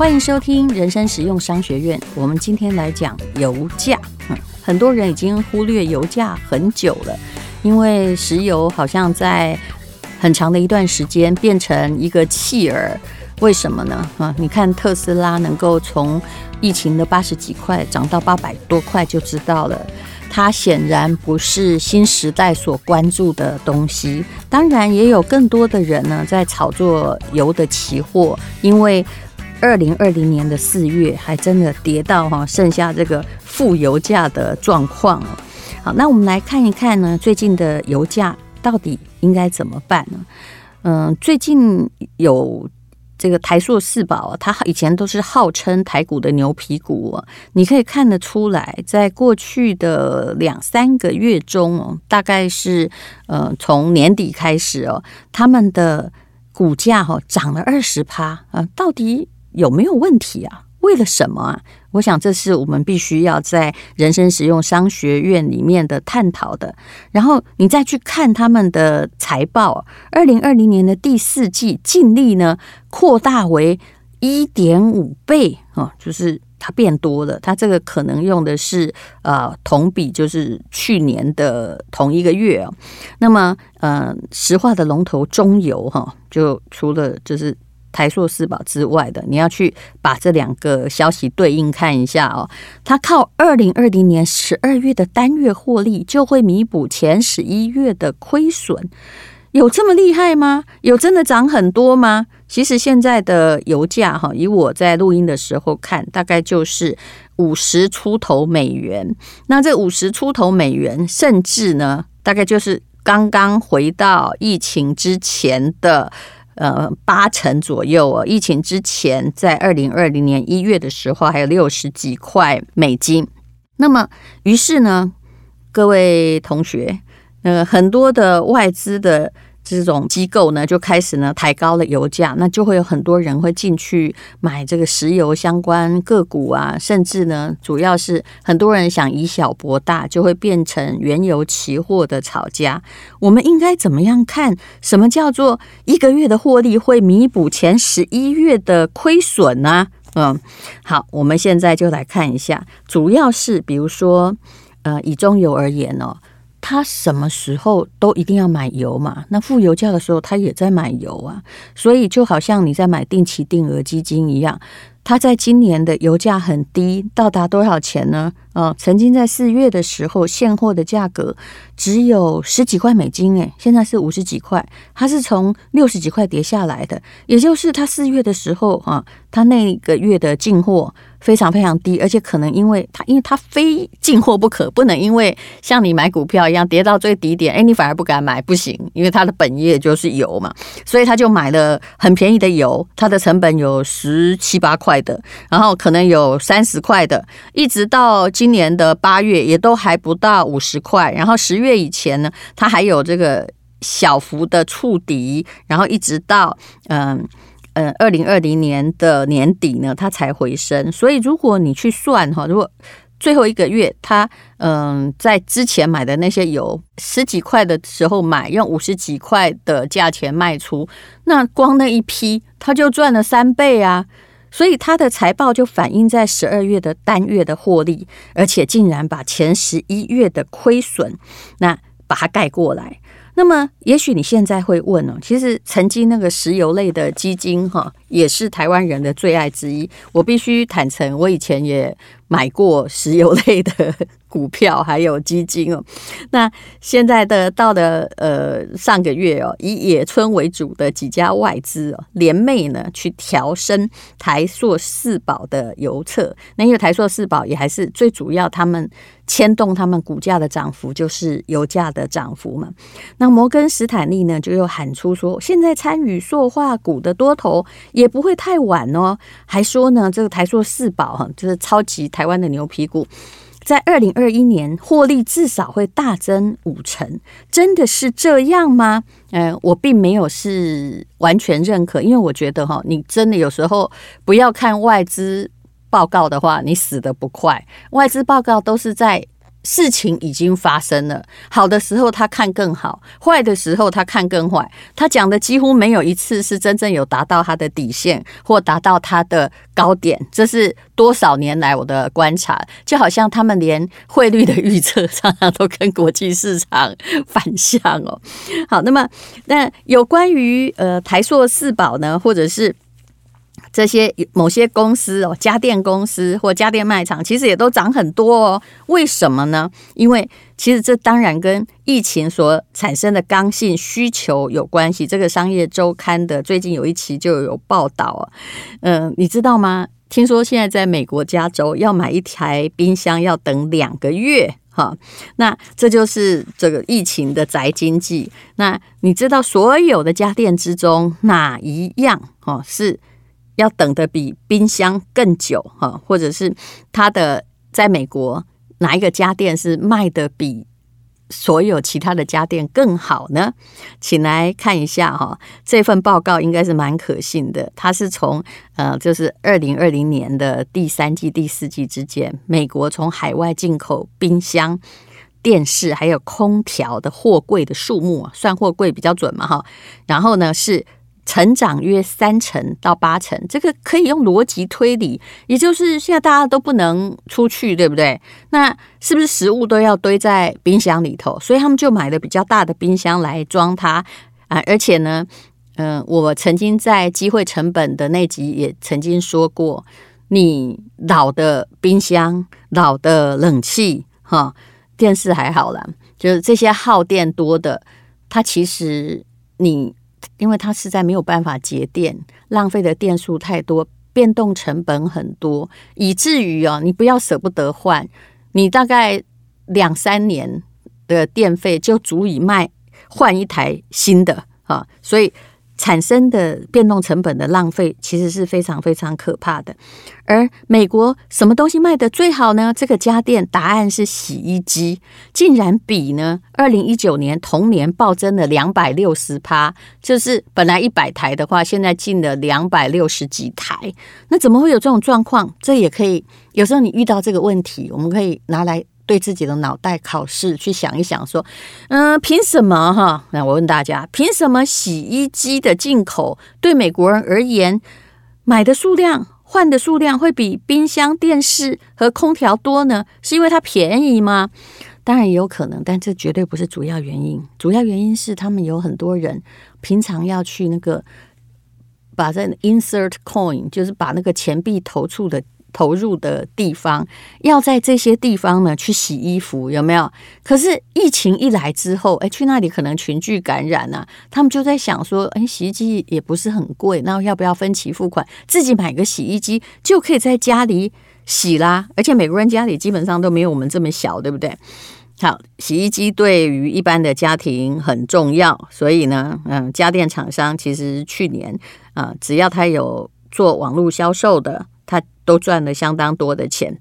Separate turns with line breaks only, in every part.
欢迎收听人生实用商学院。我们今天来讲油价。嗯，很多人已经忽略油价很久了，因为石油好像在很长的一段时间变成一个弃儿。为什么呢？啊，你看特斯拉能够从疫情的八十几块涨到八百多块，就知道了。它显然不是新时代所关注的东西。当然，也有更多的人呢在炒作油的期货，因为二零二零年的四月还真的跌到哈剩下这个负油价的状况。好，那我们来看一看呢，最近的油价到底应该怎么办呢？嗯，最近有。这个台塑四宝，它以前都是号称台股的牛皮股，你可以看得出来，在过去的两三个月中哦，大概是呃从年底开始哦，他们的股价哈涨了二十趴啊，到底有没有问题啊？为了什么啊？我想这是我们必须要在人生实用商学院里面的探讨的。然后你再去看他们的财报，二零二零年的第四季净利呢扩大为一点五倍啊，就是它变多了。它这个可能用的是呃同比，就是去年的同一个月啊。那么呃，石化的龙头中油哈，就除了就是。台塑四宝之外的，你要去把这两个消息对应看一下哦。它靠二零二零年十二月的单月获利，就会弥补前十一月的亏损，有这么厉害吗？有真的涨很多吗？其实现在的油价哈，以我在录音的时候看，大概就是五十出头美元。那这五十出头美元，甚至呢，大概就是刚刚回到疫情之前的。呃，八成左右哦。疫情之前，在二零二零年一月的时候，还有六十几块美金。那么，于是呢，各位同学，呃，很多的外资的。这种机构呢，就开始呢抬高了油价，那就会有很多人会进去买这个石油相关个股啊，甚至呢，主要是很多人想以小博大，就会变成原油期货的炒家。我们应该怎么样看？什么叫做一个月的获利会弥补前十一月的亏损呢？嗯，好，我们现在就来看一下，主要是比如说，呃，以中油而言哦。他什么时候都一定要买油嘛？那付油价的时候，他也在买油啊。所以就好像你在买定期定额基金一样，他在今年的油价很低，到达多少钱呢？啊、曾经在四月的时候，现货的价格只有十几块美金，诶，现在是五十几块，它是从六十几块跌下来的。也就是他四月的时候啊，他那个月的进货。非常非常低，而且可能因为它，因为它非进货不可，不能因为像你买股票一样跌到最低点，哎，你反而不敢买，不行，因为它的本业就是油嘛，所以他就买了很便宜的油，它的成本有十七八块的，然后可能有三十块的，一直到今年的八月也都还不到五十块，然后十月以前呢，它还有这个小幅的触底，然后一直到嗯。嗯，二零二零年的年底呢，它才回升。所以如果你去算哈，如果最后一个月它嗯在之前买的那些油十几块的时候买，用五十几块的价钱卖出，那光那一批它就赚了三倍啊！所以它的财报就反映在十二月的单月的获利，而且竟然把前十一月的亏损那把它盖过来。那么，也许你现在会问哦，其实曾经那个石油类的基金哈，也是台湾人的最爱之一。我必须坦诚，我以前也买过石油类的股票，还有基金哦。那现在的到了呃上个月哦，以野村为主的几家外资哦，联袂呢去调升台塑四宝的油测。那因为台塑四宝也还是最主要，他们。牵动他们股价的涨幅，就是油价的涨幅嘛。那摩根斯坦利呢，就又喊出说，现在参与塑化股的多头也不会太晚哦。还说呢，这个台塑四宝哈，就是超级台湾的牛皮股，在二零二一年获利至少会大增五成，真的是这样吗？嗯，我并没有是完全认可，因为我觉得哈，你真的有时候不要看外资。报告的话，你死得不快。外资报告都是在事情已经发生了，好的时候他看更好，坏的时候他看更坏。他讲的几乎没有一次是真正有达到他的底线或达到他的高点。这是多少年来我的观察，就好像他们连汇率的预测常常都跟国际市场反向哦。好，那么那有关于呃台塑四宝呢，或者是。这些某些公司哦，家电公司或家电卖场，其实也都涨很多哦。为什么呢？因为其实这当然跟疫情所产生的刚性需求有关系。这个商业周刊的最近有一期就有报道啊。嗯，你知道吗？听说现在在美国加州要买一台冰箱要等两个月哈。那这就是这个疫情的宅经济。那你知道所有的家电之中哪一样哦是？要等的比冰箱更久哈，或者是它的在美国哪一个家电是卖的比所有其他的家电更好呢？请来看一下哈，这份报告应该是蛮可信的。它是从呃，就是二零二零年的第三季、第四季之间，美国从海外进口冰箱、电视还有空调的货柜的数目，算货柜比较准嘛哈。然后呢是。成长约三成到八成，这个可以用逻辑推理，也就是现在大家都不能出去，对不对？那是不是食物都要堆在冰箱里头？所以他们就买了比较大的冰箱来装它啊。而且呢，嗯、我曾经在机会成本的那集也曾经说过，你老的冰箱、老的冷气、哈电视还好啦，就是这些耗电多的，它其实你。因为它实在没有办法节电，浪费的电数太多，变动成本很多，以至于哦，你不要舍不得换，你大概两三年的电费就足以卖换一台新的啊，所以。产生的变动成本的浪费其实是非常非常可怕的。而美国什么东西卖得最好呢？这个家电答案是洗衣机，竟然比呢二零一九年同年暴增了两百六十趴，就是本来一百台的话，现在进了两百六十几台。那怎么会有这种状况？这也可以有时候你遇到这个问题，我们可以拿来。对自己的脑袋考试去想一想，说，嗯，凭什么哈？那我问大家，凭什么洗衣机的进口对美国人而言，买的数量、换的数量会比冰箱、电视和空调多呢？是因为它便宜吗？当然也有可能，但这绝对不是主要原因。主要原因是他们有很多人平常要去那个把这 insert coin，就是把那个钱币投出的。投入的地方要在这些地方呢去洗衣服，有没有？可是疫情一来之后，哎，去那里可能群聚感染啊。他们就在想说，哎，洗衣机也不是很贵，那要不要分期付款，自己买个洗衣机就可以在家里洗啦？而且美国人家里基本上都没有我们这么小，对不对？好，洗衣机对于一般的家庭很重要，所以呢，嗯，家电厂商其实去年啊，只要他有做网络销售的。他都赚了相当多的钱。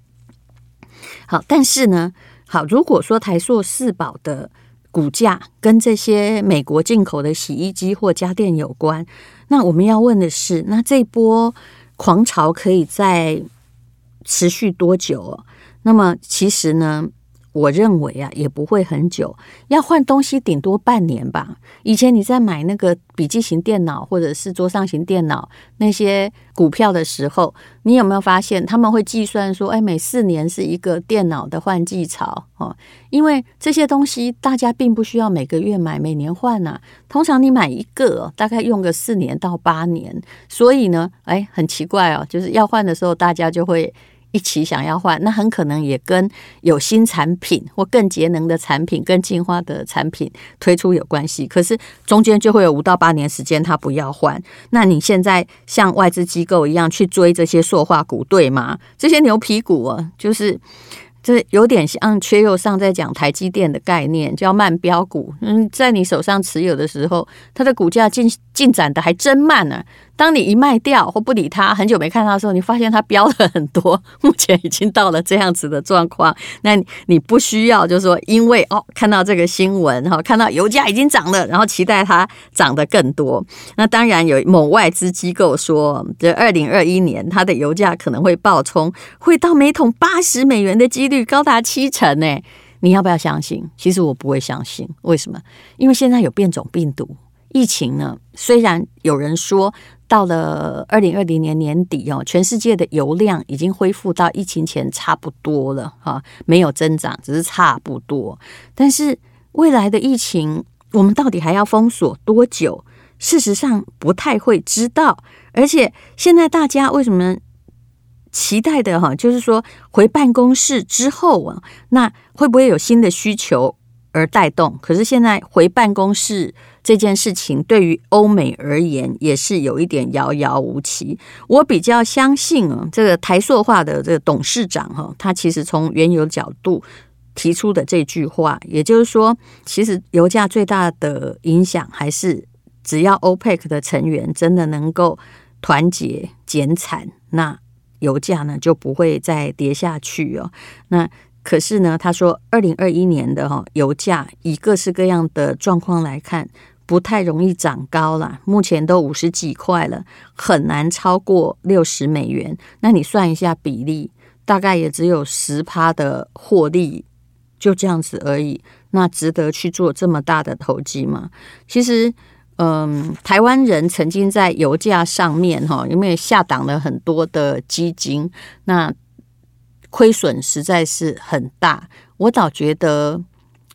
好，但是呢，好，如果说台塑四宝的股价跟这些美国进口的洗衣机或家电有关，那我们要问的是，那这波狂潮可以在持续多久？那么，其实呢？我认为啊，也不会很久，要换东西顶多半年吧。以前你在买那个笔记型电脑或者是桌上型电脑那些股票的时候，你有没有发现他们会计算说，哎，每四年是一个电脑的换季潮哦？因为这些东西大家并不需要每个月买，每年换呐。通常你买一个，大概用个四年到八年。所以呢，哎，很奇怪哦，就是要换的时候，大家就会。一起想要换，那很可能也跟有新产品或更节能的产品、更进化的产品推出有关系。可是中间就会有五到八年时间，他不要换。那你现在像外资机构一样去追这些塑化股，对吗？这些牛皮股啊，就是。这有点像缺又上在讲台积电的概念，叫慢标股。嗯，在你手上持有的时候，它的股价进进展的还真慢呢、啊。当你一卖掉或不理它，很久没看到的时候，你发现它飙了很多。目前已经到了这样子的状况。那你不需要，就是说，因为哦，看到这个新闻哈，看到油价已经涨了，然后期待它涨得更多。那当然有某外资机构说，这二零二一年它的油价可能会暴冲，会到每桶八十美元的几率高达七成呢。你要不要相信？其实我不会相信，为什么？因为现在有变种病毒，疫情呢，虽然有人说到了二零二零年年底哦，全世界的油量已经恢复到疫情前差不多了哈，没有增长，只是差不多。但是未来的疫情，我们到底还要封锁多久？事实上不太会知道。而且现在大家为什么？期待的哈，就是说回办公室之后啊，那会不会有新的需求而带动？可是现在回办公室这件事情，对于欧美而言也是有一点遥遥无期。我比较相信啊，这个台塑化的这个董事长哈，他其实从原油角度提出的这句话，也就是说，其实油价最大的影响还是只要 OPEC 的成员真的能够团结减产，那。油价呢就不会再跌下去哦。那可是呢，他说二零二一年的哈油价以各式各样的状况来看，不太容易涨高了。目前都五十几块了，很难超过六十美元。那你算一下比例，大概也只有十趴的获利，就这样子而已。那值得去做这么大的投机吗？其实。嗯，台湾人曾经在油价上面哈，因为下档了很多的基金，那亏损实在是很大。我倒觉得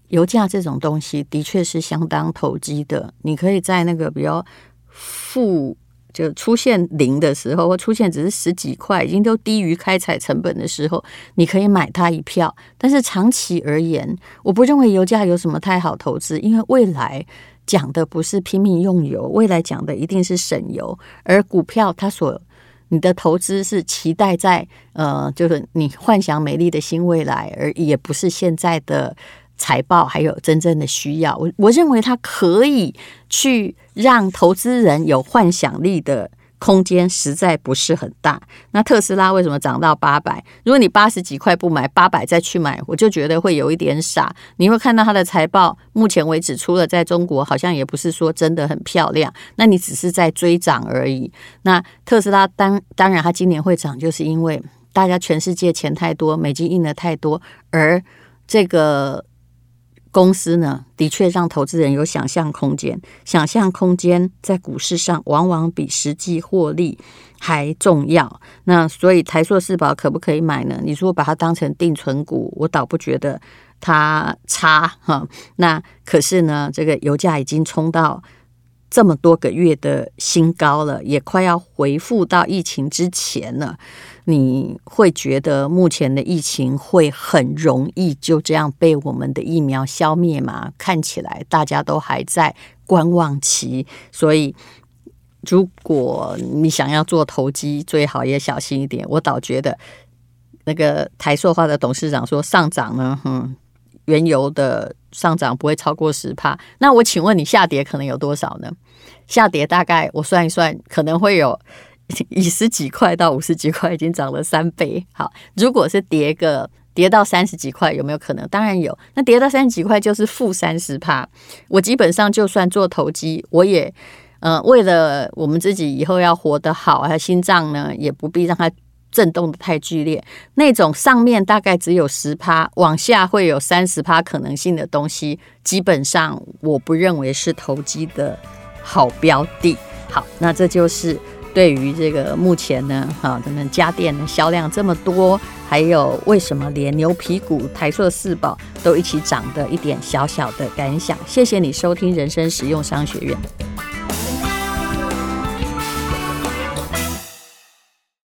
油价这种东西的确是相当投机的。你可以在那个比较负就出现零的时候，或出现只是十几块，已经都低于开采成本的时候，你可以买它一票。但是长期而言，我不认为油价有什么太好投资，因为未来。讲的不是拼命用油，未来讲的一定是省油。而股票它所你的投资是期待在呃，就是你幻想美丽的新未来，而也不是现在的财报还有真正的需要。我我认为它可以去让投资人有幻想力的。空间实在不是很大。那特斯拉为什么涨到八百？如果你八十几块不买，八百再去买，我就觉得会有一点傻。你会看到它的财报，目前为止除了在中国，好像也不是说真的很漂亮。那你只是在追涨而已。那特斯拉当当然，它今年会涨，就是因为大家全世界钱太多，美金印的太多，而这个。公司呢，的确让投资人有想象空间。想象空间在股市上往往比实际获利还重要。那所以台硕四宝可不可以买呢？你如果把它当成定存股，我倒不觉得它差哈。那可是呢，这个油价已经冲到这么多个月的新高了，也快要恢复到疫情之前了。你会觉得目前的疫情会很容易就这样被我们的疫苗消灭吗？看起来大家都还在观望期，所以如果你想要做投机，最好也小心一点。我倒觉得那个台塑化的董事长说上涨呢，嗯，原油的上涨不会超过十帕。那我请问你下跌可能有多少呢？下跌大概我算一算，可能会有。以十几块到五十几块，已经涨了三倍。好，如果是跌个跌到三十几块，有没有可能？当然有。那跌到三十几块就是负三十帕。我基本上就算做投机，我也呃，为了我们自己以后要活得好，还心脏呢，也不必让它震动得太剧烈。那种上面大概只有十趴，往下会有三十趴可能性的东西，基本上我不认为是投机的好标的。好，那这就是。对于这个目前呢，哈，咱们家电的销量这么多，还有为什么连牛皮股台塑四宝都一起涨的一点小小的感想。谢谢你收听人生实用商学院。